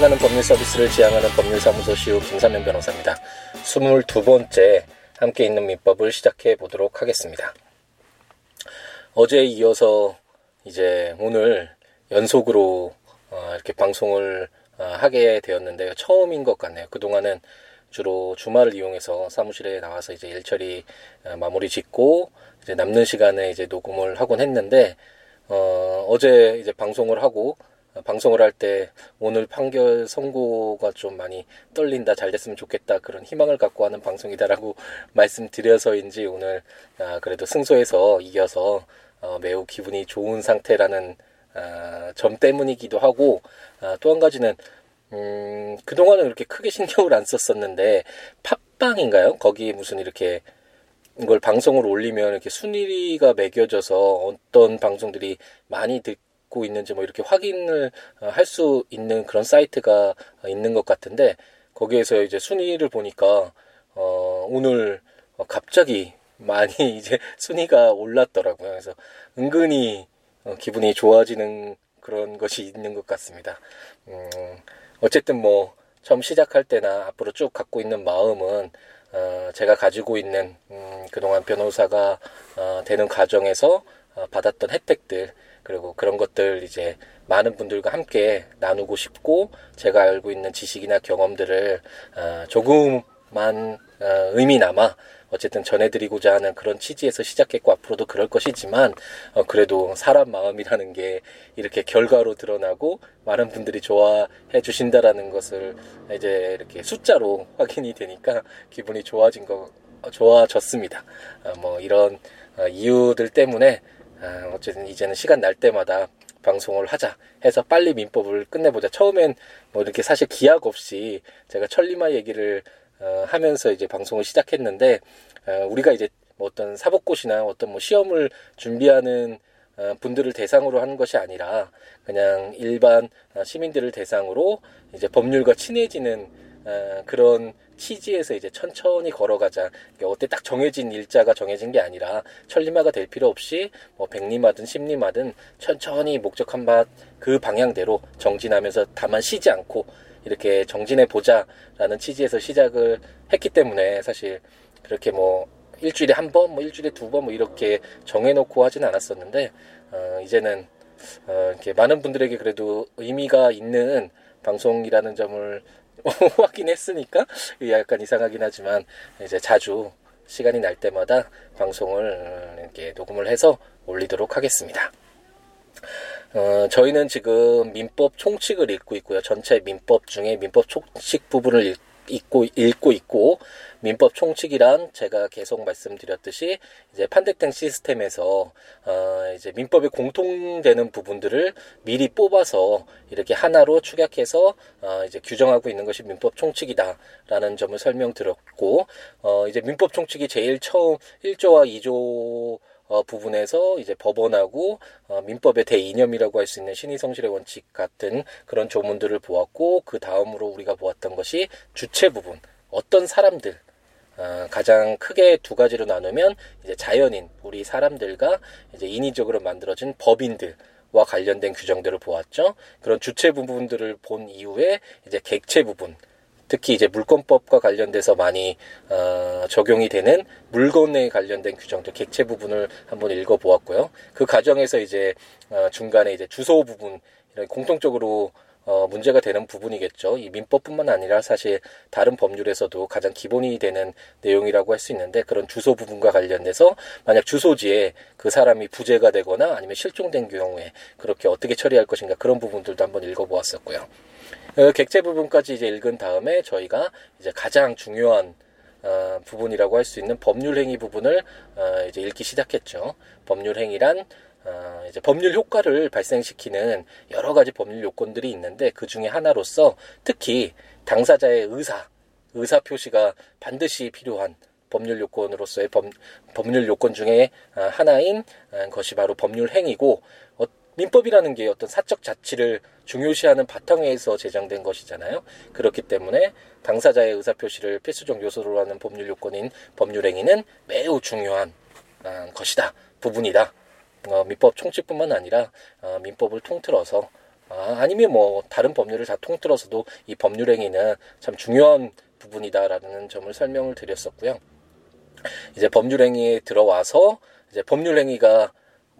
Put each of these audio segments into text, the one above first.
찾아가는 법률 서비스를 지향하는 법률사무소 시우 김사면 변호사입니다. 22번째 함께 있는 민법을 시작해 보도록 하겠습니다. 어제에 이어서 이제 오늘 연속으로 어, 이렇게 방송을 어, 하게 되었는데요. 처음인 것 같네요. 그동안은 주로 주말을 이용해서 사무실에 나와서 이제 일 처리 어, 마무리 짓고 이제 남는 시간에 이제 녹음을 하곤 했는데 어, 어제 이제 방송을 하고 방송을 할 때 오늘 판결 선고가 좀 많이 떨린다 잘 됐으면 좋겠다 그런 희망을 갖고 하는 방송이다라고 말씀드려서인지 오늘 아, 그래도 승소해서 이겨서 어, 매우 기분이 좋은 상태라는 아, 점 때문이기도 하고 아, 또 한 가지는 음, 그동안은 그렇게 크게 신경을 안 썼었는데 팟빵인가요? 거기 무슨 이렇게 이걸 방송을 올리면 이렇게 순위가 매겨져서 어떤 방송들이 많이 듣 갖고 있는지 뭐 이렇게 확인을 어, 할수 있는 그런 사이트가 있는 것 같은데 거기에서 이제 순위를 보니까 어 오늘 갑자기 많이 이제 순위가 올랐더라고요. 그래서 은근히 어 기분이 좋아지는 그런 것이 있는 것 같습니다. 음 어쨌든 뭐 처음 시작할 때나 앞으로 쭉 갖고 있는 마음은 어 제가 가지고 있는 음 그동안 변호사가 어 되는 과정에서 어 받았던 혜택들 그리고 그런 것들 이제 많은 분들과 함께 나누고 싶고 제가 알고 있는 지식이나 경험들을 어, 조금만 어, 의미 남아 어쨌든 전해드리고자 하는 그런 취지에서 시작했고 앞으로도 그럴 것이지만 어, 그래도 사람 마음이라는 게 이렇게 결과로 드러나고 많은 분들이 좋아해 주신다라는 것을 이제 이렇게 숫자로 확인이 되니까 기분이 좋아진 거 좋아졌습니다. 어, 뭐 이런 어, 이유들 때문에 아, 어쨌든 이제는 시간 날 때마다 방송을 하자 해서 빨리 민법을 끝내보자. 처음엔 뭐 이렇게 사실 기약 없이 제가 천리마 얘기를 어, 하면서 이제 방송을 시작했는데 어, 우리가 이제 뭐 어떤 사법고시나 어떤 뭐 시험을 준비하는 어, 분들을 대상으로 하는 것이 아니라 그냥 일반 어, 시민들을 대상으로 이제 법률과 친해지는 어, 그런 취지에서 이제 천천히 걸어가자. 그러니까 어때 딱 정해진 일자가 정해진 게 아니라 천리마가 될 필요 없이 뭐 백리마든 십리마든 천천히 목적한 바 그 방향대로 정진하면서 다만 쉬지 않고 이렇게 정진해 보자라는 취지에서 시작을 했기 때문에 사실 그렇게 뭐 일주일에 한 번, 뭐 일주일에 두 번 뭐 이렇게 정해놓고 하진 않았었는데 어, 이제는 어, 이렇게 많은 분들에게 그래도 의미가 있는 방송이라는 점을 확인했으니까 약간 이상하긴 하지만 이제 자주 시간이 날 때마다 방송을 이렇게 녹음을 해서 올리도록 하겠습니다. 어, 저희는 지금 민법 총칙을 읽고 있고요. 전체 민법 중에 민법 총칙 부분을 읽, 읽고 읽고 있고 민법 총칙이란 제가 계속 말씀드렸듯이 이제 판택된 시스템에서 어 이제 민법에 공통되는 부분들을 미리 뽑아서 이렇게 하나로 축약해서 어 이제 규정하고 있는 것이 민법 총칙이다라는 점을 설명드렸고 어 이제 민법 총칙이 제일 처음 1조와 2조 어, 부분에서 이제 법원하고 어, 민법의 대이념이라고 할 수 있는 신의성실의 원칙 같은 그런 조문들을 보았고 그 다음으로 우리가 보았던 것이 주체 부분 어떤 사람들 어, 가장 크게 두 가지로 나누면 이제 자연인 우리 사람들과 이제 인위적으로 만들어진 법인들과 관련된 규정들을 보았죠. 그런 주체 부분들을 본 이후에 이제 객체 부분 특히 이제 물권법과 관련돼서 많이 어, 적용이 되는 물건에 관련된 규정들 객체 부분을 한번 읽어보았고요. 그 과정에서 이제 어, 중간에 이제 주소 부분 이런 공통적으로 어, 문제가 되는 부분이겠죠. 이 민법뿐만 아니라 사실 다른 법률에서도 가장 기본이 되는 내용이라고 할 수 있는데 그런 주소 부분과 관련돼서 만약 주소지에 그 사람이 부재가 되거나 아니면 실종된 경우에 그렇게 어떻게 처리할 것인가 그런 부분들도 한번 읽어보았었고요. 어, 객체 부분까지 이제 읽은 다음에 저희가 이제 가장 중요한 어, 부분이라고 할 수 있는 법률 행위 부분을 어, 이제 읽기 시작했죠. 법률 행위란 어, 이제 법률 효과를 발생시키는 여러 가지 법률 요건들이 있는데 그 중에 하나로서 특히 당사자의 의사, 의사 표시가 반드시 필요한 법률 요건으로서의 법, 법률 요건 중에 어, 하나인 어, 것이 바로 법률 행위고 어, 민법이라는 게 어떤 사적 자치를 중요시하는 바탕에서 제정된 것이잖아요. 그렇기 때문에 당사자의 의사표시를 필수적 요소로 하는 법률 요건인 법률행위는 매우 중요한 어, 것이다. 부분이다. 어, 민법 총칙뿐만 아니라 어, 민법을 통틀어서 아, 아니면 뭐 다른 법률을 다 통틀어서도 이 법률 행위는 참 중요한 부분이다라는 점을 설명을 드렸었고요. 이제 법률 행위에 들어와서 이제 법률 행위가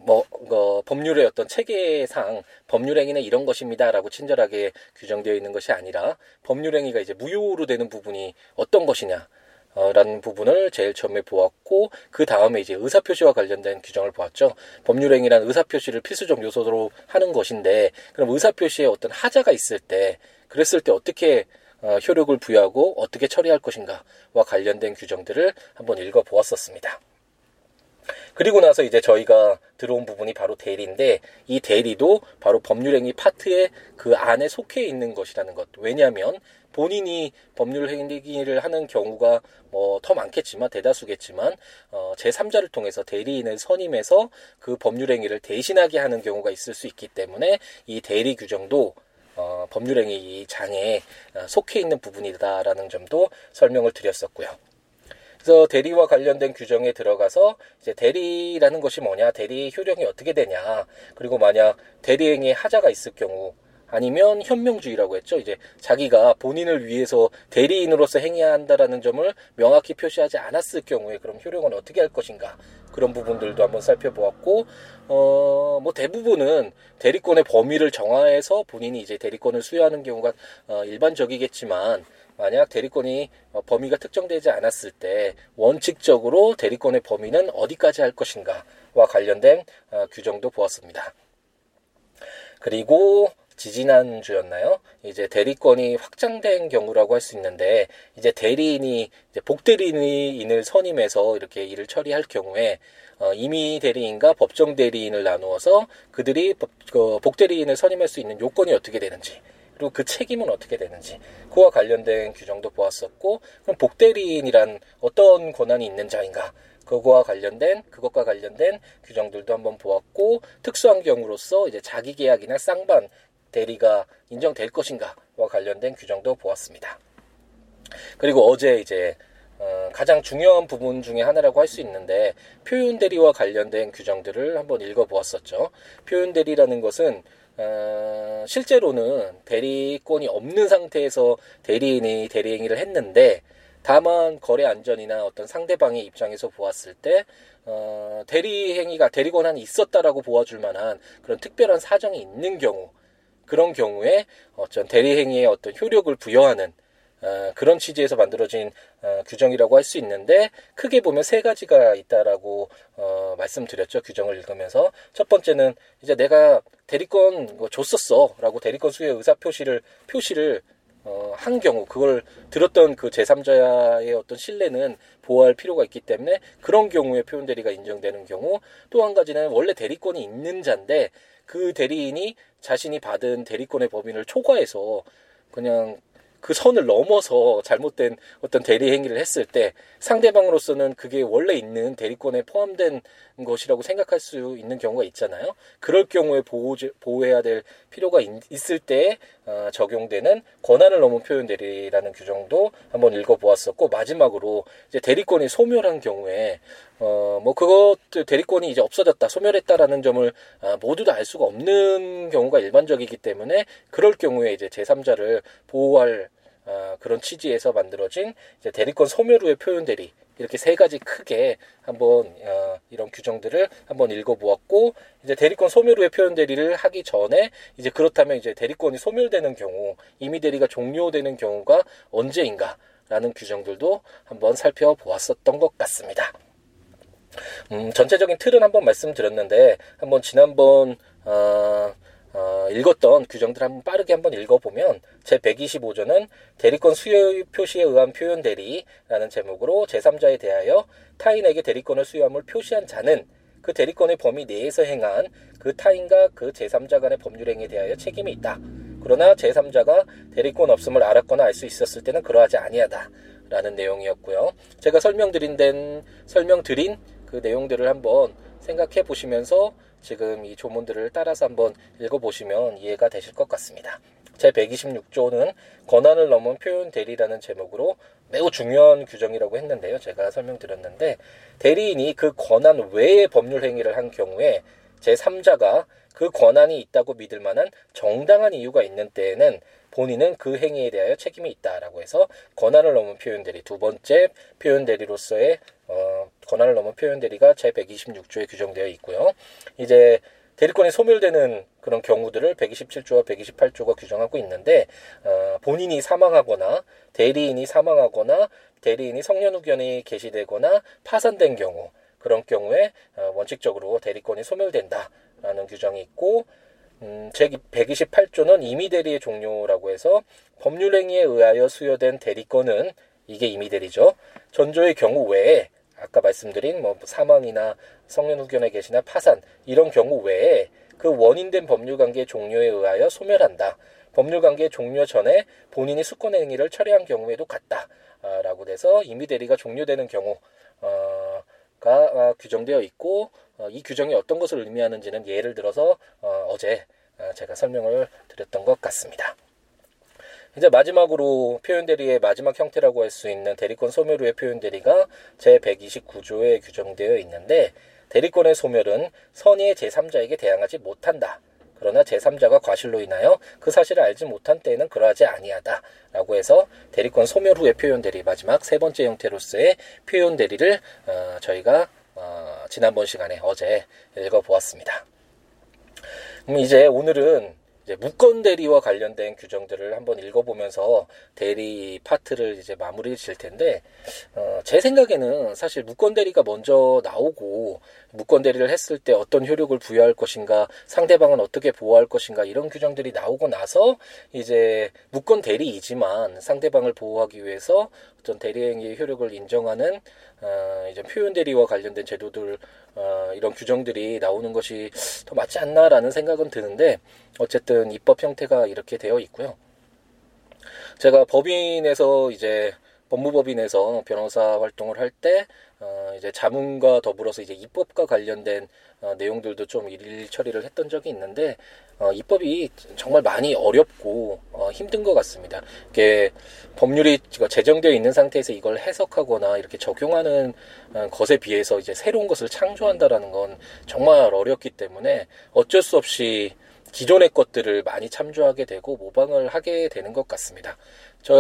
뭐, 어, 법률의 어떤 체계상 법률 행위는 이런 것입니다라고 친절하게 규정되어 있는 것이 아니라 법률 행위가 이제 무효로 되는 부분이 어떤 것이냐. 어, 라는 부분을 제일 처음에 보았고 그 다음에 이제 의사표시와 관련된 규정을 보았죠. 법률행위란 의사표시를 필수적 요소로 하는 것인데 그럼 의사표시에 어떤 하자가 있을 때 그랬을 때 어떻게 어, 효력을 부여하고 어떻게 처리할 것인가와 관련된 규정들을 한번 읽어보았었습니다. 그리고 나서 이제 저희가 들어온 부분이 바로 대리인데 이 대리도 바로 법률행위 파트의 그 안에 속해 있는 것이라는 것. 왜냐하면 본인이 법률 행위를 하는 경우가 뭐 더 많겠지만 대다수겠지만 어 제3자를 통해서 대리인을 선임해서 그 법률 행위를 대신하게 하는 경우가 있을 수 있기 때문에 이 대리 규정도 어 법률행위 장에 어, 속해 있는 부분이다라는 점도 설명을 드렸었고요. 그래서 대리와 관련된 규정에 들어가서 이제 대리라는 것이 뭐냐, 대리 효력이 어떻게 되냐, 그리고 만약 대리행위 하자가 있을 경우 아니면 현명주의라고 했죠. 이제 자기가 본인을 위해서 대리인으로서 행해야 한다라는 점을 명확히 표시하지 않았을 경우에 그럼 효력은 어떻게 할 것인가 그런 부분들도 한번 살펴보았고 어 뭐 대부분은 대리권의 범위를 정하해서 본인이 이제 대리권을 수여하는 경우가 어 일반적이겠지만 만약 대리권이 어, 범위가 특정되지 않았을 때 원칙적으로 대리권의 범위는 어디까지 할 것인가와 관련된 어, 규정도 보았습니다. 그리고 지지난주였나요? 이제 대리권이 확장된 경우라고 할 수 있는데 이제 대리인이 이제 복대리인을 선임해서 이렇게 일을 처리할 경우에 어, 임의 대리인과 법정 대리인을 나누어서 그들이 법, 그 복대리인을 선임할 수 있는 요건이 어떻게 되는지 그리고 그 책임은 어떻게 되는지 그와 관련된 규정도 보았었고 그럼 복대리인이란 어떤 권한이 있는 자인가 그거와 관련된 그것과 관련된 규정들도 한번 보았고 특수한 경우로서 이제 자기 계약이나 쌍방 대리가 인정될 것인가와 관련된 규정도 보았습니다. 그리고 어제 이제 어, 가장 중요한 부분 중에 하나라고 할 수 있는데 표현 대리와 관련된 규정들을 한번 읽어보았었죠. 표현 대리라는 것은 어, 실제로는 대리권이 없는 상태에서 대리인이 대리행위를 했는데 다만 거래 안전이나 어떤 상대방의 입장에서 보았을 때 어, 대리행위가 대리 권한이 있었다라고 보아줄 만한 그런 특별한 사정이 있는 경우 그런 경우에 어떤 대리행위에 어떤 효력을 부여하는 어, 그런 취지에서 만들어진 어, 규정이라고 할 수 있는데 크게 보면 세 가지가 있다라고 어, 말씀드렸죠 규정을 읽으면서. 첫 번째는 이제 내가 대리권 뭐 줬었어라고 대리권 수여 의사 표시를 표시를 어, 한 경우 그걸 들었던 그 제3자의 어떤 신뢰는 보호할 필요가 있기 때문에 그런 경우에 표현 대리가 인정되는 경우. 또 한 가지는 원래 대리권이 있는 자인데 그 대리인이 자신이 받은 대리권의 법인을 초과해서 그냥 그 선을 넘어서 잘못된 어떤 대리 행위를 했을 때 상대방으로서는 그게 원래 있는 대리권에 포함된 것이라고 생각할 수 있는 경우가 있잖아요. 그럴 경우에 보호, 보호해야 될 필요가 있, 을때 어, 적용되는 권한을 넘은 표현 대리라는 규정도 한번 읽어보았었고 마지막으로 이제 대리권이 소멸한 경우에 어, 뭐 그것 대리권이 이제 없어졌다, 소멸했다라는 점을 아, 모두 다 알 수가 없는 경우가 일반적이기 때문에 그럴 경우에 이제 제3자를 보호할 아, 그런 취지에서 만들어진 이제 대리권 소멸 후의 표현 대리 이렇게 세 가지 크게 한번 어, 이런 규정들을 한번 읽어보았고 이제 대리권 소멸 후의 표현 대리를 하기 전에 이제 그렇다면 이제 대리권이 소멸되는 경우 임의 대리가 종료되는 경우가 언제인가 라는 규정들도 한번 살펴보았었던 것 같습니다. 음, 전체적인 틀은 한번 말씀드렸는데 한번 지난번 어, 어, 읽었던 규정들 한번 빠르게 한번 읽어보면 제 125조는 대리권 수요 표시에 의한 표현 대리라는 제목으로 제3자에 대하여 타인에게 대리권을 수여함을 표시한 자는 그 대리권의 범위 내에서 행한 그 타인과 그 제3자 간의 법률행위에 대하여 책임이 있다. 그러나 제3자가 대리권 없음을 알았거나 알 수 있었을 때는 그러하지 아니하다. 라는 내용이었고요. 제가 설명드린 된, 설명드린 그 내용들을 한번 생각해 보시면서 지금 이 조문들을 따라서 한번 읽어보시면 이해가 되실 것 같습니다. 제 126조는 권한을 넘은 표현 대리라는 제목으로 매우 중요한 규정이라고 했는데요. 제가 설명드렸는데 대리인이 그 권한 외의 법률 행위를 한 경우에 제 3자가 그 권한이 있다고 믿을 만한 정당한 이유가 있는 때에는 본인은 그 행위에 대하여 책임이 있다라고 해서 권한을 넘은 표현 대리 두 번째 표현 대리로서의 어, 권한을 넘은 표현 대리가 제 126조에 규정되어 있고요. 이제 대리권이 소멸되는 그런 경우들을 127조와 128조가 규정하고 있는데 어, 본인이 사망하거나 대리인이 사망하거나 대리인이 성년후견이 개시되거나 파산된 경우 그런 경우에 어, 원칙적으로 대리권이 소멸된다라는 규정이 있고 음, 제 128조는 임의대리의 종료라고 해서 법률행위에 의하여 수여된 대리권은 이게 임의대리죠. 전조의 경우 외에 아까 말씀드린 뭐 사망이나 성년후견의 개시나 파산 이런 경우 외에 그 원인된 법률관계 종료에 의하여 소멸한다. 법률관계 종료 전에 본인이 수권 행위를 처리한 경우에도 같다라고 돼서 임의 대리가 종료되는 경우 어, 가 어, 규정되어 있고 어, 이 규정이 어떤 것을 의미하는지는 예를 들어서 어, 제 제가 설명을 드렸던 것 같습니다. 이제 마지막으로 표현 대리의 마지막 형태라고 할 수 있는 대리권 소멸 후의 표현 대리가 제 129조에 규정되어 있는데 대리권의 소멸은 선의의 제3자에게 대항하지 못한다. 그러나 제3자가 과실로 인하여 그 사실을 알지 못한 때에는 그러하지 아니하다 라고 해서 대리권 소멸 후의 표현 대리 마지막 세 번째 형태로서의 표현 대리를 어, 저희가 어, 지난번 시간에 어제 읽어보았습니다. 그럼 이제 오늘은 무권 대리와 관련된 규정들을 한번 읽어보면서 대리 파트를 이제 마무리 질 텐데 어, 제 생각에는 사실 무권 대리가 먼저 나오고 무권 대리를 했을 때 어떤 효력을 부여할 것인가 상대방은 어떻게 보호할 것인가 이런 규정들이 나오고 나서 이제 무권 대리이지만 상대방을 보호하기 위해서 어떤 대리행위의 효력을 인정하는 어, 이제 표현 대리와 관련된 제도들 어, 이런 규정들이 나오는 것이 더 맞지 않나라는 생각은 드는데 어쨌든 입법 형태가 이렇게 되어 있고요. 제가 법인에서 이제 법무법인에서 변호사 활동을 할때 어, 이제 자문과 더불어서 이제 입법과 관련된 어, 내용들도 좀 일일 처리를 했던 적이 있는데 어, 입법이 정말 많이 어렵고 어, 힘든 것 같습니다. 이게 법률이 제정되어 있는 상태에서 이걸 해석하거나 이렇게 적용하는 어, 것에 비해서 이제 새로운 것을 창조한다라는 건 정말 어렵기 때문에 어쩔 수 없이 기존의 것들을 많이 참조하게 되고 모방을 하게 되는 것 같습니다. 저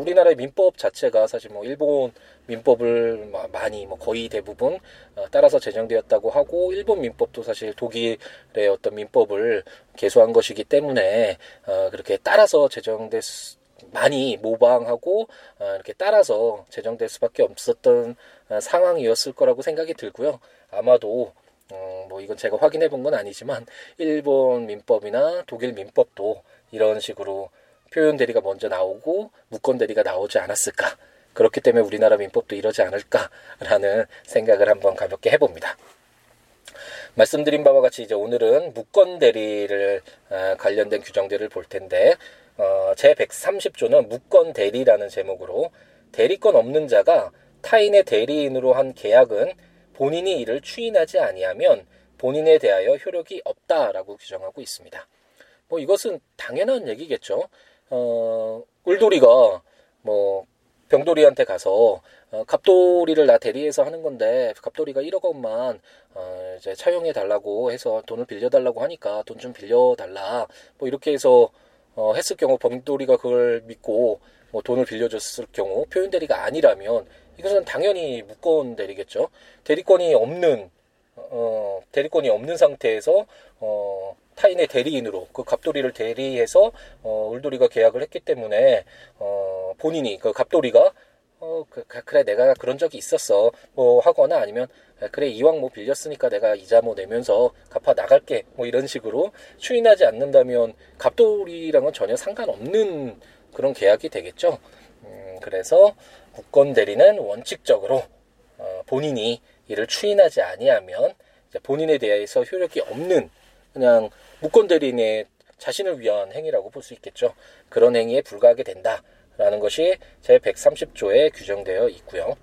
우리나라의 민법 자체가 사실 뭐 일본 민법을 많이 뭐 거의 대부분 어, 따라서 제정되었다고 하고 일본 민법도 사실 독일의 어떤 민법을 개수한 것이기 때문에 어, 그렇게 따라서 제정됐 많이 모방하고 어, 이렇게 따라서 제정될 수밖에 없었던 상황이었을 거라고 생각이 들고요. 아마도 어, 뭐 이건 제가 확인해 본 건 아니지만 일본 민법이나 독일 민법도 이런 식으로 표현 대리가 먼저 나오고 무권 대리가 나오지 않았을까. 그렇기 때문에 우리나라 민법도 이러지 않을까라는 생각을 한번 가볍게 해봅니다. 말씀드린 바와 같이 이제 오늘은 무권 대리를 어, 관련된 규정들을 볼 텐데 어, 제 130조는 무권 대리라는 제목으로 대리권 없는 자가 타인의 대리인으로 한 계약은 본인이 이를 추인하지 아니하면 본인에 대하여 효력이 없다라고 규정하고 있습니다. 뭐 이것은 당연한 얘기겠죠. 어, 울돌이가 뭐 병돌이한테 가서 어, 갑돌이를 나 대리해서 하는 건데 갑돌이가 1억 원만 어, 이제 차용해 달라고 해서 돈을 빌려 달라고 하니까 돈 좀 빌려 달라 뭐 이렇게 해서 어, 했을 경우 병돌이가 그걸 믿고 뭐 돈을 빌려줬을 경우 표현 대리가 아니라면 이것은 당연히 무권 대리겠죠. 대리권이 없는 어, 대리권이 없는 상태에서 어, 타인의 대리인으로 그 갑돌이를 대리해서 어, 울돌이가 계약을 했기 때문에 어, 본인이 그 갑돌이가 어, 그, 그래 내가 그런 적이 있었어 뭐 하거나 아니면 그래 이왕 뭐 빌렸으니까 내가 이자 뭐 내면서 갚아 나갈게 뭐 이런 식으로 추인하지 않는다면 갑돌이랑은 전혀 상관없는 그런 계약이 되겠죠. 음, 그래서 국권 대리는 원칙적으로 어, 본인이 이를 추인하지 아니하면 본인에 대해서 효력이 없는 그냥 무권 대리인의 자신을 위한 행위라고 볼 수 있겠죠. 그런 행위에 불과하게 된다라는 것이 제 130조에 규정되어 있고요.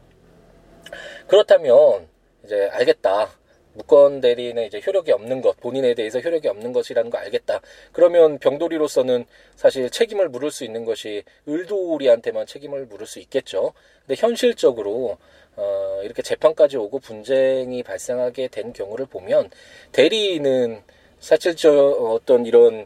그렇다면 이제 알겠다. 무권 대리는 이제 효력이 없는 것, 본인에 대해서 효력이 없는 것이라는 거 알겠다. 그러면 병돌이로서는 사실 책임을 물을 수 있는 것이 을돌이한테만 책임을 물을 수 있겠죠. 근데 현실적으로 어, 이렇게 재판까지 오고 분쟁이 발생하게 된 경우를 보면 대리인은 사실 저 어떤 이런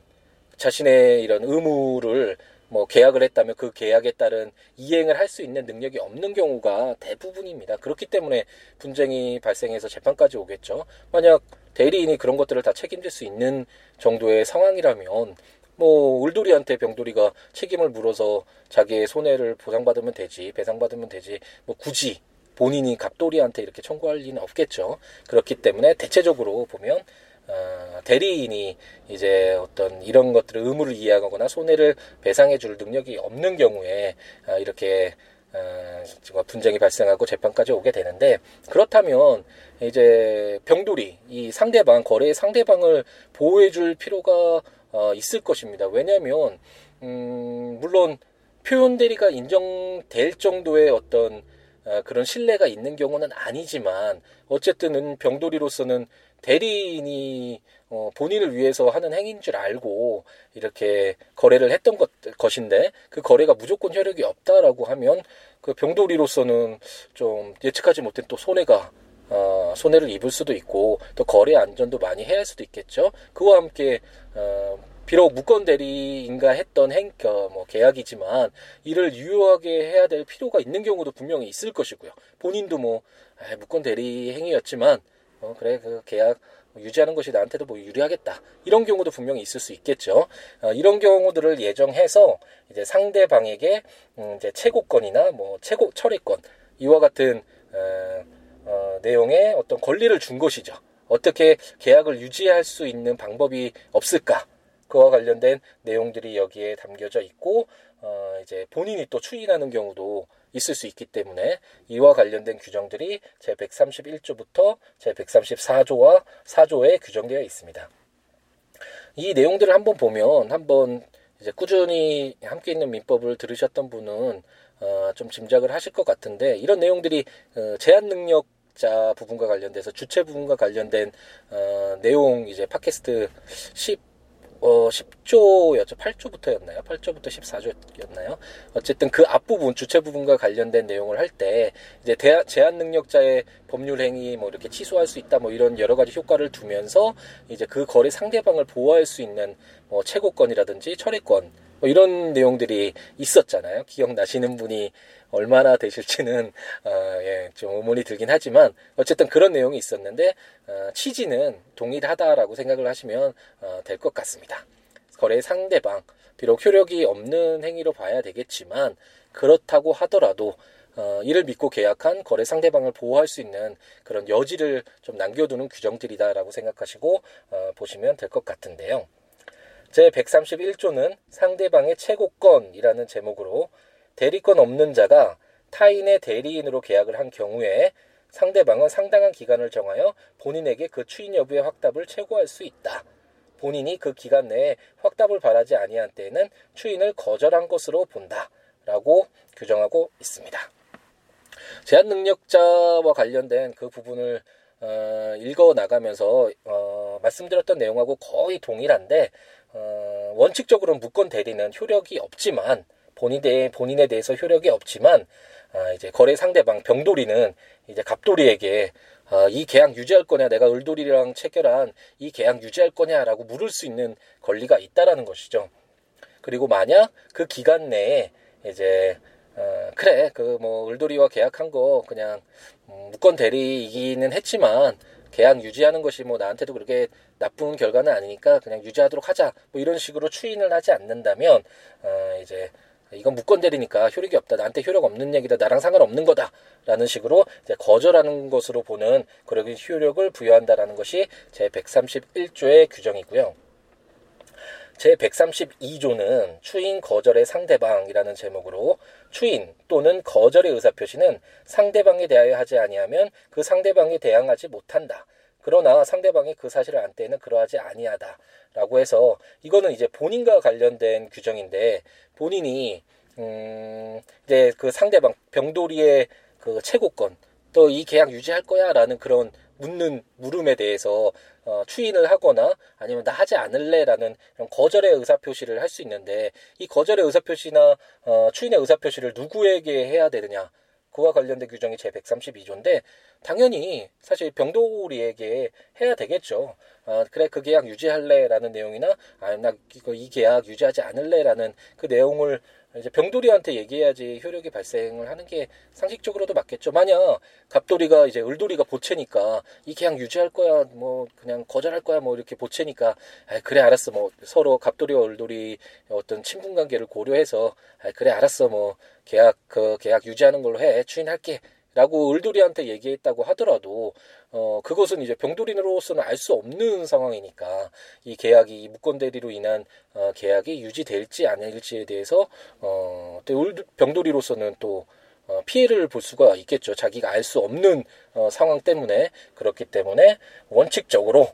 자신의 이런 의무를 뭐 계약을 했다면 그 계약에 따른 이행을 할 수 있는 능력이 없는 경우가 대부분입니다. 그렇기 때문에 분쟁이 발생해서 재판까지 오겠죠. 만약 대리인이 그런 것들을 다 책임질 수 있는 정도의 상황이라면 뭐 울돌이한테 병돌이가 책임을 물어서 자기의 손해를 보상받으면 되지 배상받으면 되지 뭐 굳이 본인이 갑돌이한테 이렇게 청구할 리는 없겠죠. 그렇기 때문에 대체적으로 보면 어, 대리인이 이제 어떤 이런 것들을 의무를 이해하거나 손해를 배상해 줄 능력이 없는 경우에 어, 이렇게 어, 분쟁이 발생하고 재판까지 오게 되는데 그렇다면 이제 병돌이 이 상대방 거래의 상대방을 보호해 줄 필요가 어, 있을 것입니다. 왜냐하면 음, 물론 표현 대리가 인정될 정도의 어떤 어, 그런 신뢰가 있는 경우는 아니지만 어쨌든 병돌이로서는 대리인이 어, 본인을 위해서 하는 행위인 줄 알고 이렇게 거래를 했던 것, 것인데 그 거래가 무조건 효력이 없다라고 하면 그 병돌이로서는 좀 예측하지 못한 또 손해가 어, 손해를 입을 수도 있고 또 거래 안전도 많이 해야 할 수도 있겠죠. 그와 함께 어, 비록 무권 대리인가 했던 행, 어, 뭐 계약이지만 이를 유효하게 해야 될 필요가 있는 경우도 분명히 있을 것이고요. 본인도 뭐 아, 무권 대리 행위였지만 어, 그래 그 계약 유지하는 것이 나한테도 뭐 유리하겠다 이런 경우도 분명히 있을 수 있겠죠. 어, 이런 경우들을 예정해서 이제 상대방에게 음, 이제 최고권이나 뭐 최고 철회권 이와 같은 어, 어, 내용의 어떤 권리를 준 것이죠. 어떻게 계약을 유지할 수 있는 방법이 없을까? 그와 관련된 내용들이 여기에 담겨져 있고 어, 이제 본인이 또 추인하는 경우도 있을 수 있기 때문에 이와 관련된 규정들이 제 131조부터 제 134조와 4조에 규정되어 있습니다. 이 내용들을 한번 보면 한번 이제 꾸준히 함께 있는 민법을 들으셨던 분은 어, 좀 짐작을 하실 것 같은데 이런 내용들이 어, 제한 능력 자 부분과 관련돼서 주체 부분과 관련된 어, 내용 이제 팟캐스트 10 어, 10조였죠. 8조부터였나요? 8조부터 14조였나요? 어쨌든 그 앞부분, 주체 부분과 관련된 내용을 할 때, 이제 대, 제한 능력자의 법률 행위 뭐 이렇게 취소할 수 있다 뭐 이런 여러 가지 효과를 두면서 이제 그 거래 상대방을 보호할 수 있는 뭐 최고권이라든지 철회권 뭐 이런 내용들이 있었잖아요. 기억나시는 분이 얼마나 되실지는 어, 예, 좀 의문이 들긴 하지만 어쨌든 그런 내용이 있었는데 어, 취지는 동일하다라고 생각을 하시면 어, 될 것 같습니다. 거래 상대방 비록 효력이 없는 행위로 봐야 되겠지만 그렇다고 하더라도 어, 이를 믿고 계약한 거래 상대방을 보호할 수 있는 그런 여지를 좀 남겨두는 규정들이다라고 생각하시고 어, 보시면 될 것 같은데요. 제 131조는 상대방의 최고권이라는 제목으로 대리권 없는 자가 타인의 대리인으로 계약을 한 경우에 상대방은 상당한 기간을 정하여 본인에게 그 추인 여부의 확답을 최고할 수 있다. 본인이 그 기간 내에 확답을 바라지 아니한 때에는 추인을 거절한 것으로 본다. 라고 규정하고 있습니다. 제한 능력자와 관련된 그 부분을 어, 읽어 나가면서 어, 말씀드렸던 내용하고 거의 동일한데 어, 원칙적으로 무권 대리는 효력이 없지만 본인에 본인에 대해서 효력이 없지만 아, 이제 거래 상대방 병돌이는 이제 갑돌이에게 아, 이 계약 유지할 거냐 내가 을돌이랑 체결한 이 계약 유지할 거냐라고 물을 수 있는 권리가 있다라는 것이죠. 그리고 만약 그 기간 내에 이제 어, 그래 그 뭐 을돌이와 계약한 거 그냥 음, 무권 대리이기는 했지만 계약 유지하는 것이 뭐 나한테도 그렇게 나쁜 결과는 아니니까 그냥 유지하도록 하자 뭐 이런 식으로 추인을 하지 않는다면 어, 이제 이건 무권 대리니까 효력이 없다. 나한테 효력 없는 얘기다. 나랑 상관없는 거다. 라는 식으로 이제 거절하는 것으로 보는 그런 효력을 부여한다라는 것이 제 131조의 규정이고요. 제 132조는 추인 거절의 상대방이라는 제목으로 추인 또는 거절의 의사표시는 상대방에 대하여 하지 아니하면 그 상대방에 대항하지 못한다. 그러나 상대방이 그 사실을 안 때는 그러하지 아니하다. 라고 해서 이거는 이제 본인과 관련된 규정인데 본인이 음 이제 그 상대방 병돌이의 그 최고권 또 이 계약 유지할 거야라는 그런 묻는 물음에 대해서 어, 추인을 하거나 아니면 나 하지 않을래라는 거절의 의사 표시를 할 수 있는데 이 거절의 의사 표시나 어, 추인의 의사 표시를 누구에게 해야 되느냐 그와 관련된 규정이 제 132조인데 당연히 사실 병돌이에게 해야 되겠죠. 아, 그래 그 계약 유지할래라는 내용이나 아나 이거 이 계약 유지하지 않을래라는 그 내용을 이제 병돌이한테 얘기해야지 효력이 발생을 하는 게 상식적으로도 맞겠죠. 만약 갑돌이가 이제 을돌이가 보채니까 이 계약 유지할 거야, 뭐 그냥 거절할 거야, 뭐 이렇게 보채니까 아 그래 알았어, 뭐 서로 갑돌이와 을돌이 어떤 친분 관계를 고려해서 아 그래 알았어, 뭐 계약 그 계약 유지하는 걸로 해, 추인할게. 라고 을돌이한테 얘기했다고 하더라도 어 그것은 이제 병돌이로서는 알 수 없는 상황이니까 이 계약이 무권 대리로 인한 어 계약이 유지될지 아닐지에 대해서 어 또 병돌이로서는 또 어, 피해를 볼 수가 있겠죠. 자기가 알 수 없는 어, 상황 때문에 그렇기 때문에 원칙적으로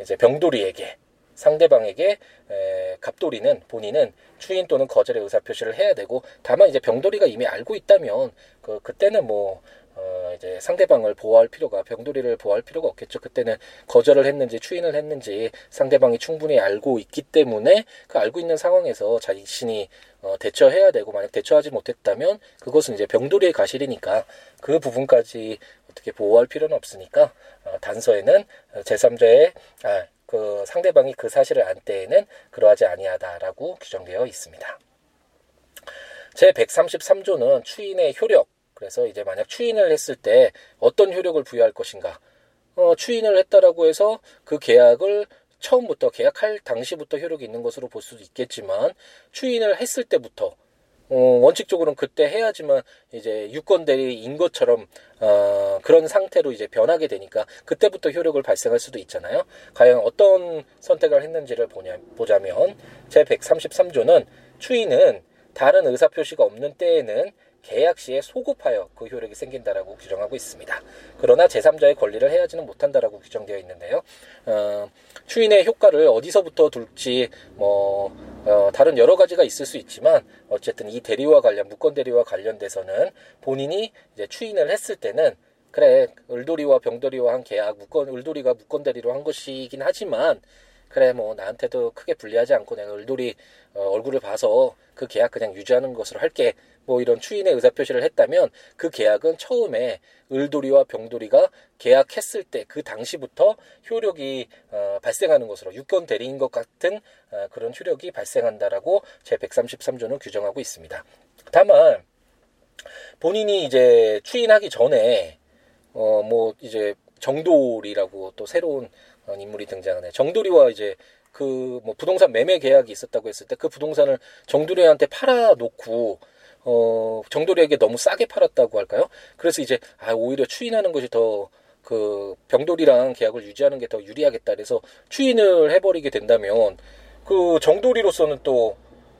이제 병돌이에게 상대방에게 에, 갑돌이는 본인은 추인 또는 거절의 의사 표시를 해야 되고 다만 이제 병돌이가 이미 알고 있다면 그 그때는 뭐 어, 이제 상대방을 보호할 필요가 병돌이를 보호할 필요가 없겠죠. 그때는 거절을 했는지 추인을 했는지 상대방이 충분히 알고 있기 때문에 그 알고 있는 상황에서 자신이 어, 대처해야 되고 만약 대처하지 못했다면 그것은 이제 병돌이의 가실이니까 그 부분까지 어떻게 보호할 필요는 없으니까 어, 단서에는 제3자의 아, 그 상대방이 그 사실을 안 때에는 그러하지 아니하다라고 규정되어 있습니다. 제 133조는 추인의 효력 그래서 이제 만약 추인을 했을 때 어떤 효력을 부여할 것인가 어, 추인을 했다라고 해서 그 계약을 처음부터 계약할 당시부터 효력이 있는 것으로 볼 수도 있겠지만 추인을 했을 때부터 어, 원칙적으로는 그때 해야지만 이제 유권 대리인 것처럼 어, 그런 상태로 이제 변하게 되니까 그때부터 효력을 발생할 수도 있잖아요. 과연 어떤 선택을 했는지를 보냐, 보자면 제 133조는 추인은 다른 의사 표시가 없는 때에는 계약 시에 소급하여 그 효력이 생긴다라고 규정하고 있습니다. 그러나 제3자의 권리를 해야지는 못한다라고 규정되어 있는데요. 어, 추인의 효과를 어디서부터 둘지 뭐 어, 다른 여러 가지가 있을 수 있지만 어쨌든 이 대리와 관련 무권 대리와 관련돼서는 본인이 이제 추인을 했을 때는 그래 을돌이와 병돌이와 한 계약 무권 을돌이가 무권 대리로 한 것이긴 하지만 그래 뭐 나한테도 크게 불리하지 않고 내가 을돌이 어, 얼굴을 봐서 그 계약 그냥 유지하는 것으로 할게 뭐 이런 추인의 의사표시를 했다면 그 계약은 처음에 을돌이와 병돌이가 계약했을 때 그 당시부터 효력이 어, 발생하는 것으로 유권 대리인 것 같은 어, 그런 효력이 발생한다라고 제 133조는 규정하고 있습니다. 다만 본인이 이제 추인하기 전에 어 뭐 이제 정돌이라고 또 새로운 인물이 등장하네. 정돌이와 이제 그 뭐 부동산 매매 계약이 있었다고 했을 때 그 부동산을 정돌이한테 팔아 놓고 어, 정돌이에게 너무 싸게 팔았다고 할까요? 그래서 이제 아, 오히려 추인하는 것이 더 그 병돌이랑 계약을 유지하는 게 더 유리하겠다 그래서 추인을 해버리게 된다면 그 정돌이로서는 또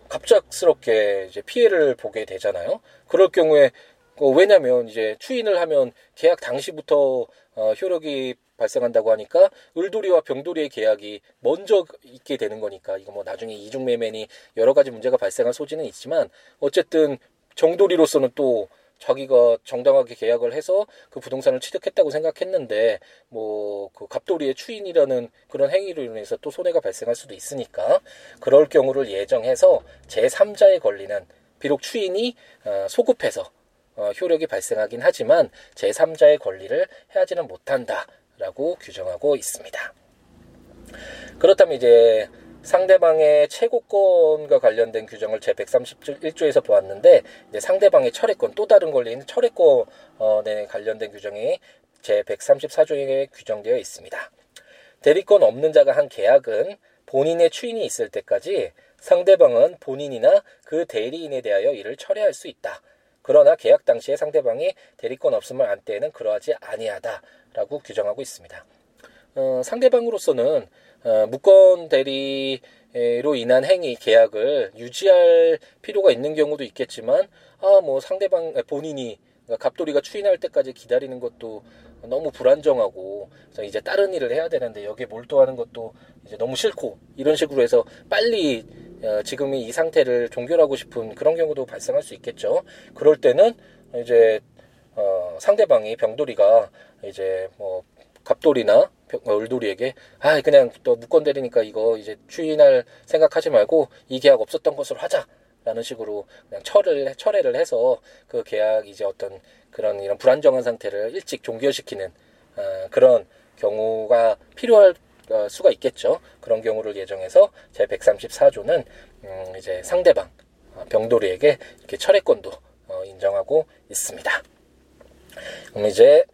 갑작스럽게 이제 피해를 보게 되잖아요. 그럴 경우에 어, 왜냐면 이제 추인을 하면 계약 당시부터 어, 효력이 발생한다고 하니까 을돌이와 병돌이의 계약이 먼저 있게 되는 거니까 이거 뭐 나중에 이중매매니 여러 가지 문제가 발생할 소지는 있지만 어쨌든 정돌이로서는 또 자기가 정당하게 계약을 해서 그 부동산을 취득했다고 생각했는데 뭐 그 갑돌이의 추인이라는 그런 행위로 인해서 또 손해가 발생할 수도 있으니까 그럴 경우를 예정해서 제3자의 권리는 비록 추인이 어, 소급해서 어, 효력이 발생하긴 하지만 제3자의 권리를 해하지는 못한다라고 규정하고 있습니다. 그렇다면 이제 상대방의 채권과 관련된 규정을 제 131조에서 보았는데 이제 상대방의 철회권 또 다른 권리인 철회권에 관련된 규정이 제 134조에 규정되어 있습니다. 대리권 없는 자가 한 계약은 본인의 추인이 있을 때까지 상대방은 본인이나 그 대리인에 대하여 이를 철회할 수 있다. 그러나 계약 당시에 상대방이 대리권 없음을 안 때에는 그러하지 아니하다라고 규정하고 있습니다. 어, 상대방으로서는 어, 무권 대리로 인한 행위 계약을 유지할 필요가 있는 경우도 있겠지만 아 뭐 상대방 본인이 그러니까 갑돌이가 추인할 때까지 기다리는 것도 너무 불안정하고 이제 다른 일을 해야 되는데 여기에 몰두하는 것도 이제 너무 싫고 이런 식으로 해서 빨리 어, 지금이 이 상태를 종결하고 싶은 그런 경우도 발생할 수 있겠죠. 그럴 때는 이제 어, 상대방이 병돌이가 이제 뭐 갑돌이나 어, 을돌이에게 아 그냥 또 무권 대리니까 이거 이제 추인할 생각하지 말고 이 계약 없었던 것으로 하자 라는 식으로 그냥 철을 철회를 해서 그 계약 이제 어떤 그런 이런 불안정한 상태를 일찍 종결시키는 어, 그런 경우가 필요할 어, 수가 있겠죠. 그런 경우를 예정해서 제 134조는 음, 이제 상대방 어, 병돌이에게 이렇게 철회권도 어, 인정하고 있습니다. 그럼 이제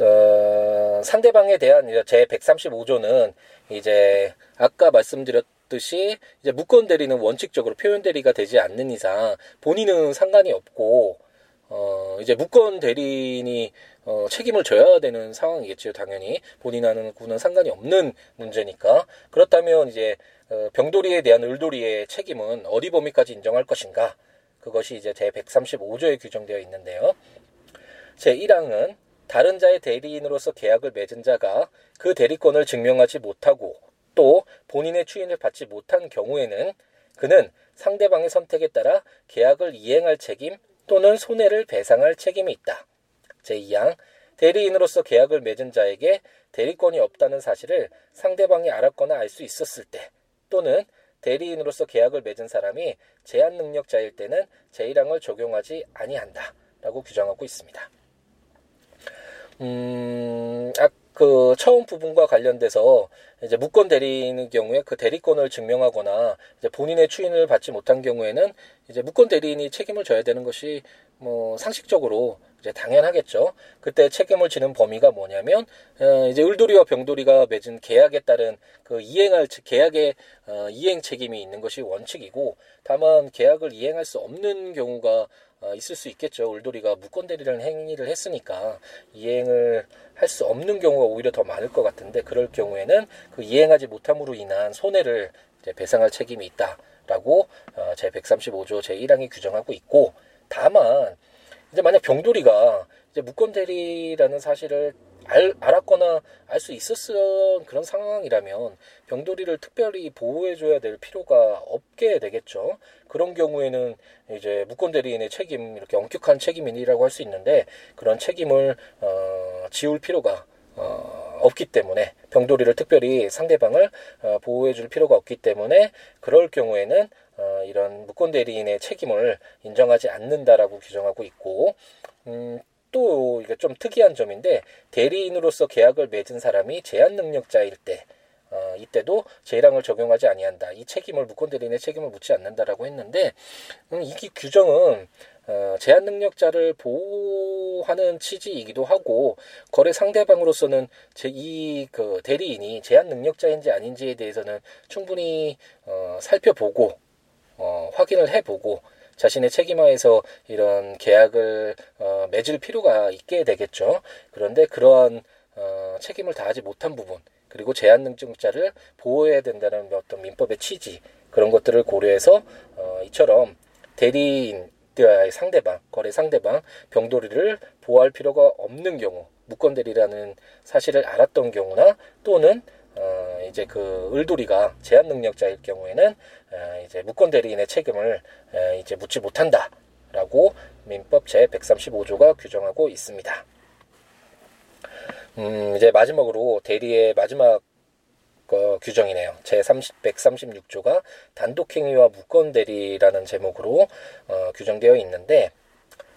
어, 상대방에 대한 제 135조는 이제 아까 말씀드렸듯이 이제 무권 대리는 원칙적으로 표현 대리가 되지 않는 이상 본인은 상관이 없고 어 이제 무권 대리인이 어 책임을 져야 되는 상황이겠죠 당연히. 본인하는 구는 상관이 없는 문제니까. 그렇다면 이제 어 병돌이에 대한 을돌이의 책임은 어디 범위까지 인정할 것인가? 그것이 이제 제 135조에 규정되어 있는데요. 제 1항은 다른 자의 대리인으로서 계약을 맺은 자가 그 대리권을 증명하지 못하고 또 본인의 추인을 받지 못한 경우에는 그는 상대방의 선택에 따라 계약을 이행할 책임 또는 손해를 배상할 책임이 있다. 제2항 대리인으로서 계약을 맺은 자에게 대리권이 없다는 사실을 상대방이 알았거나 알 수 있었을 때 또는 대리인으로서 계약을 맺은 사람이 제한 능력자일 때는 제1항을 적용하지 아니한다. 라고 규정하고 있습니다. 음, 아, 그 처음 부분과 관련돼서 이제 무권 대리인의 경우에 그 대리권을 증명하거나 이제 본인의 추인을 받지 못한 경우에는 이제 무권 대리인이 책임을 져야 되는 것이 뭐 상식적으로 이제 당연하겠죠. 그때 책임을 지는 범위가 뭐냐면 어, 이제 을돌이와 병돌이가 맺은 계약에 따른 그 이행할 계약의 어, 이행 책임이 있는 것이 원칙이고 다만 계약을 이행할 수 없는 경우가 어, 있을 수 있겠죠. 울돌이가 무권 대리라는 행위를 했으니까 이행을 할 수 없는 경우가 오히려 더 많을 것 같은데 그럴 경우에는 그 이행하지 못함으로 인한 손해를 배상할 책임이 있다라고 어, 제 135조 제 1항이 규정하고 있고 다만 이제 만약 병돌이가 이제 무권 대리라는 사실을 알, 알았거나 알 수 있었던 그런 상황이라면 병돌이를 특별히 보호해줘야 될 필요가 없게 되겠죠. 그런 경우에는 이제 무권 대리인의 책임 이렇게 엄격한 책임이라고 할 수 있는데 그런 책임을 어, 지울 필요가 어, 없기 때문에 병돌이를 특별히 상대방을 어, 보호해줄 필요가 없기 때문에 그럴 경우에는 어, 이런 무권 대리인의 책임을 인정하지 않는다라고 규정하고 있고 음, 또 이게 좀 특이한 점인데 대리인으로서 계약을 맺은 사람이 제한 능력자일 때 어, 이때도 제일항을 적용하지 아니한다. 이 책임을 무권 대리인의 책임을 묻지 않는다라고 했는데 음, 이 규정은 어, 제한 능력자를 보호하는 취지이기도 하고 거래 상대방으로서는 제이그 대리인이 제한 능력자인지 아닌지에 대해서는 충분히 어, 살펴보고 어, 확인을 해보고 자신의 책임하에서 이런 계약을 어, 맺을 필요가 있게 되겠죠. 그런데 그러한 어, 책임을 다하지 못한 부분 그리고 제한 능증자를 보호해야 된다는 어떤 민법의 취지 그런 것들을 고려해서 어, 이처럼 대리인 상대방 거래 상대방 병돌이를 보호할 필요가 없는 경우 무권대리라는 사실을 알았던 경우나 또는 어, 이제 그 을돌이가 제한 능력자일 경우에는 어, 이제 무권 대리인의 책임을 어, 이제 묻지 못한다라고 민법 제 135조가 규정하고 있습니다. 음, 이제 마지막으로 대리의 마지막 어, 규정이네요. 제 30, 136조가 단독행위와 무권대리라는 제목으로 어, 규정되어 있는데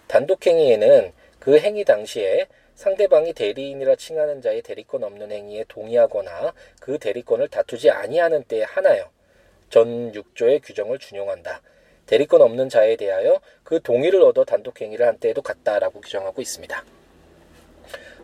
단독행위에는 그 행위 당시에 상대방이 대리인이라 칭하는 자의 대리권 없는 행위에 동의하거나 그 대리권을 다투지 아니하는 때에 하나요. 전 6조의 규정을 준용한다. 대리권 없는 자에 대하여 그 동의를 얻어 단독 행위를 한 때에도 같다라고 규정하고 있습니다.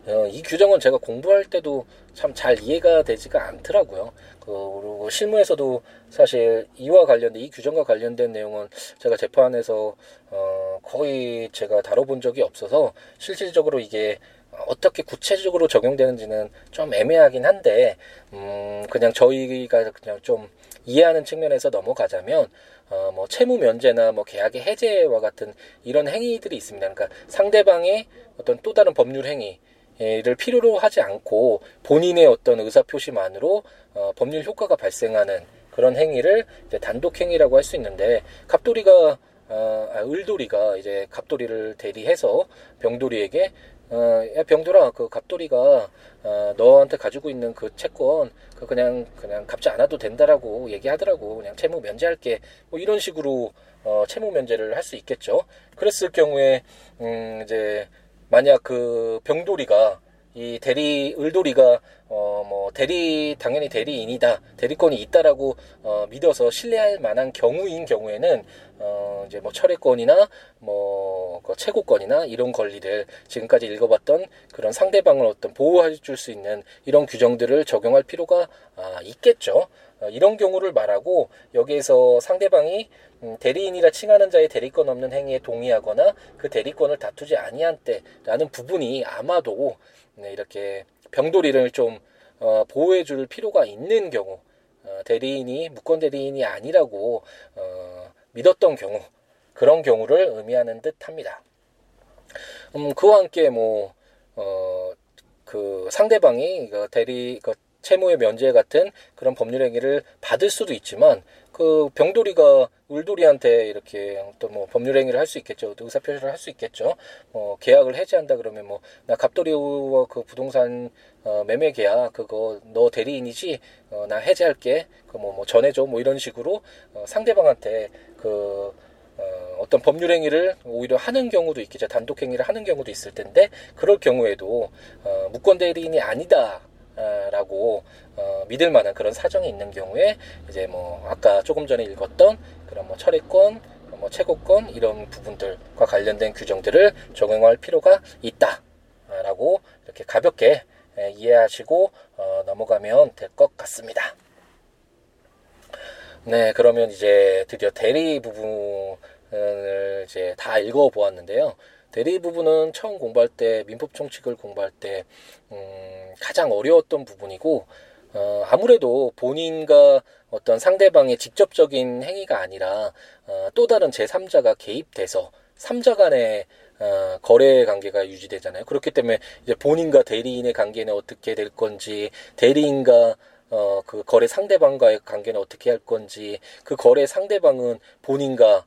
어, 이 규정은 제가 공부할 때도 참 잘 이해가 되지가 않더라고요. 그, 그리고 실무에서도 사실 이와 관련된 이 규정과 관련된 내용은 제가 재판에서 어, 거의 제가 다뤄본 적이 없어서 실질적으로 이게 어떻게 구체적으로 적용되는지는 좀 애매하긴 한데 음 그냥 저희가 그냥 좀 이해하는 측면에서 넘어가자면 어 뭐 채무 면제나 뭐 계약의 해제와 같은 이런 행위들이 있습니다. 그러니까 상대방의 어떤 또 다른 법률 행위 를 필요로 하지 않고 본인의 어떤 의사 표시만으로 어 법률 효과가 발생하는 그런 행위를 이제 단독 행위라고 할 수 있는데 갑돌이가 어, 아, 을돌이가 이제 갑돌이를 대리해서 병돌이에게 어, 야, 병돌아, 그 갑돌이가, 어, 너한테 가지고 있는 그 채권, 그 그냥, 그냥 갚지 않아도 된다라고 얘기하더라고. 그냥 채무 면제할게. 뭐 이런 식으로, 어, 채무 면제를 할 수 있겠죠. 그랬을 경우에, 음, 이제, 만약 그 병돌이가, 이 대리 을돌이가 어 뭐 대리 당연히 대리인이다 대리권이 있다라고 어 믿어서 신뢰할 만한 경우인 경우에는 어 이제 뭐 철회권이나 뭐그 최고권이나 이런 권리를 지금까지 읽어봤던 그런 상대방을 어떤 보호해 줄 수 있는 이런 규정들을 적용할 필요가 아 있겠죠. 어, 이런 경우를 말하고 여기에서 상대방이 음, 대리인이라 칭하는 자의 대리권 없는 행위에 동의하거나 그 대리권을 다투지 아니한 때라는 부분이 아마도 네, 이렇게 병돌이를 좀 어, 보호해 줄 필요가 있는 경우 어, 대리인이 무권 대리인이 아니라고 어, 믿었던 경우 그런 경우를 의미하는 듯합니다. 음, 그와 함께 뭐 어, 그 상대방이 그 대리 그 채무의 면제 같은 그런 법률 행위를 받을 수도 있지만 그 병돌이가 울돌이한테 이렇게 또 뭐 법률 행위를 할 수 있겠죠. 의사 표시를 할 수 있겠죠. 뭐 계약을 해지한다 그러면 뭐 나 갑돌이와 그 부동산 어, 매매 계약 그거 너 대리인이지 어, 나 해지할게. 그뭐 뭐 전해줘 뭐 이런 식으로 어, 상대방한테 그 어, 어떤 법률 행위를 오히려 하는 경우도 있겠죠. 단독 행위를 하는 경우도 있을 텐데 그럴 경우에도 어, 무권 대리인이 아니다. 라고 어, 믿을 만한 그런 사정이 있는 경우에 이제 뭐 아까 조금 전에 읽었던 그런 뭐 철회권, 뭐 최고권 이런 부분들과 관련된 규정들을 적용할 필요가 있다라고 이렇게 가볍게 이해하시고 어, 넘어가면 될 것 같습니다. 네, 그러면 이제 드디어 대리 부분을 이제 다 읽어 보았는데요. 대리 부분은 처음 공부할 때 민법 총칙을 공부할 때 음, 가장 어려웠던 부분이고 어, 아무래도 본인과 어떤 상대방의 직접적인 행위가 아니라 어, 또 다른 제3자가 개입돼서 3자 간의 어, 거래 관계가 유지되잖아요. 그렇기 때문에 이제 본인과 대리인의 관계는 어떻게 될 건지, 대리인과 어, 그 거래 상대방과의 관계는 어떻게 할 건지, 그 거래 상대방은 본인과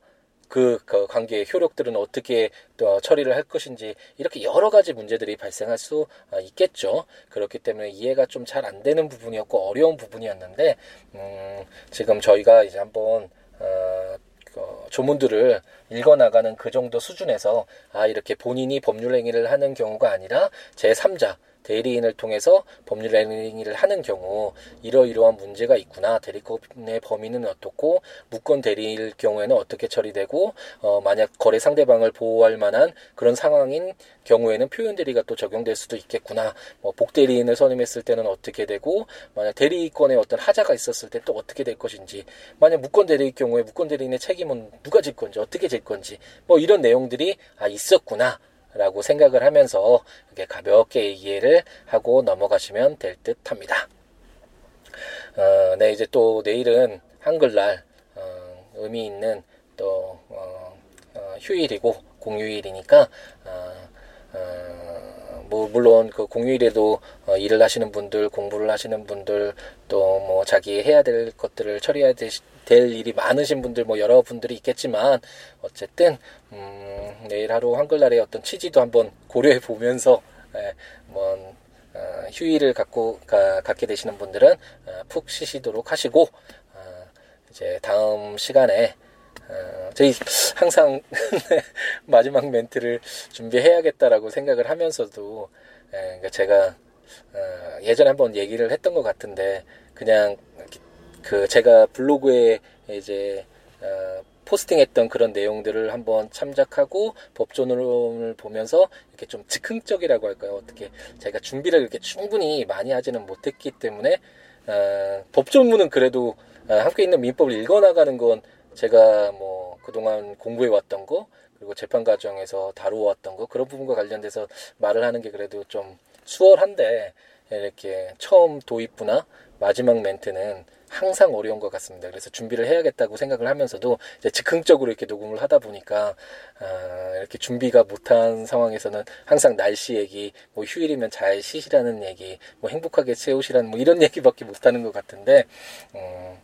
그, 그 관계의 효력들은 어떻게 또 처리를 할 것인지 이렇게 여러 가지 문제들이 발생할 수 어, 있겠죠. 그렇기 때문에 이해가 좀 잘 안 되는 부분이었고 어려운 부분이었는데 음, 지금 저희가 이제 한번 어, 그 조문들을 읽어나가는 그 정도 수준에서 아 이렇게 본인이 법률 행위를 하는 경우가 아니라 제3자 대리인을 통해서 법률 행위를 하는 경우 이러이러한 문제가 있구나. 대리권의 범위는 어떻고 무권 대리일 경우에는 어떻게 처리되고 어, 만약 거래 상대방을 보호할 만한 그런 상황인 경우에는 표현 대리가 또 적용될 수도 있겠구나. 뭐 복대리인을 선임했을 때는 어떻게 되고 만약 대리권에 어떤 하자가 있었을 때 또 어떻게 될 것인지 만약 무권 대리일 경우에 무권 대리인의 책임은 누가 질 건지 어떻게 질 건지 뭐 이런 내용들이 아 있었구나 라고 생각을 하면서 이렇게 가볍게 이해를 하고 넘어가시면 될 듯 합니다. 어, 네, 이제 또 내일은 한글날, 어, 의미 있는 또, 어, 어 휴일이고 공휴일이니까, 어, 어, 뭐 물론 그 공휴일에도 어, 일을 하시는 분들, 공부를 하시는 분들, 또 뭐 자기 해야 될 것들을 처리해야 될 일이 많으신 분들 뭐 여러분들이 있겠지만 어쨌든 음, 내일 하루 한글날의 어떤 취지도 한번 고려해 보면서 예, 뭐 어, 휴일을 갖고 가, 갖게 되시는 분들은 어, 푹 쉬시도록 하시고 어, 이제 다음 시간에 어, 저희 항상 마지막 멘트를 준비해야겠다라고 생각을 하면서도 예, 그러니까 제가 어, 예전에 한번 얘기를 했던 것 같은데 그냥 그 제가 블로그에 이제 어, 포스팅했던 그런 내용들을 한번 참작하고 법조문을 보면서 이렇게 좀 즉흥적이라고 할까요? 어떻게 제가 준비를 이렇게 충분히 많이 하지는 못했기 때문에 어, 법조문은 그래도 어, 함께 있는 민법을 읽어나가는 건 제가 뭐 그동안 공부해 왔던 거 그리고 재판 과정에서 다루어왔던 거 그런 부분과 관련돼서 말을 하는 게 그래도 좀 수월한데 이렇게 처음 도입부나 마지막 멘트는 항상 어려운 것 같습니다. 그래서 준비를 해야겠다고 생각을 하면서도 이제 즉흥적으로 이렇게 녹음을 하다 보니까 아, 이렇게 준비가 못한 상황에서는 항상 날씨 얘기, 뭐 휴일이면 잘 쉬시라는 얘기, 뭐 행복하게 세우시라는 뭐 이런 얘기밖에 못하는 것 같은데 음,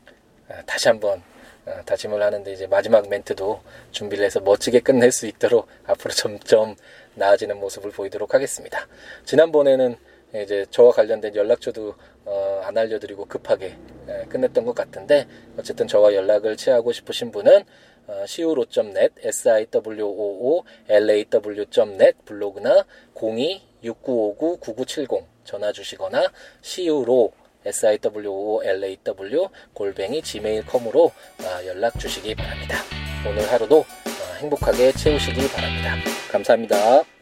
아, 다시 한번 어, 다짐을 하는데 이제 마지막 멘트도 준비를 해서 멋지게 끝낼 수 있도록 앞으로 점점 나아지는 모습을 보이도록 하겠습니다. 지난번에는 이제 저와 관련된 연락처도 어, 안 알려드리고 급하게 에, 끝냈던 것 같은데 어쨌든 저와 연락을 취하고 싶으신 분은 어, siwo.net, siwoo.law.net 블로그나 02-6959-9970 전화 주시거나 siwo siwo.law 골뱅이 gmail.com으로 어, 연락 주시기 바랍니다. 오늘 하루도 어, 행복하게 채우시기 바랍니다. 감사합니다.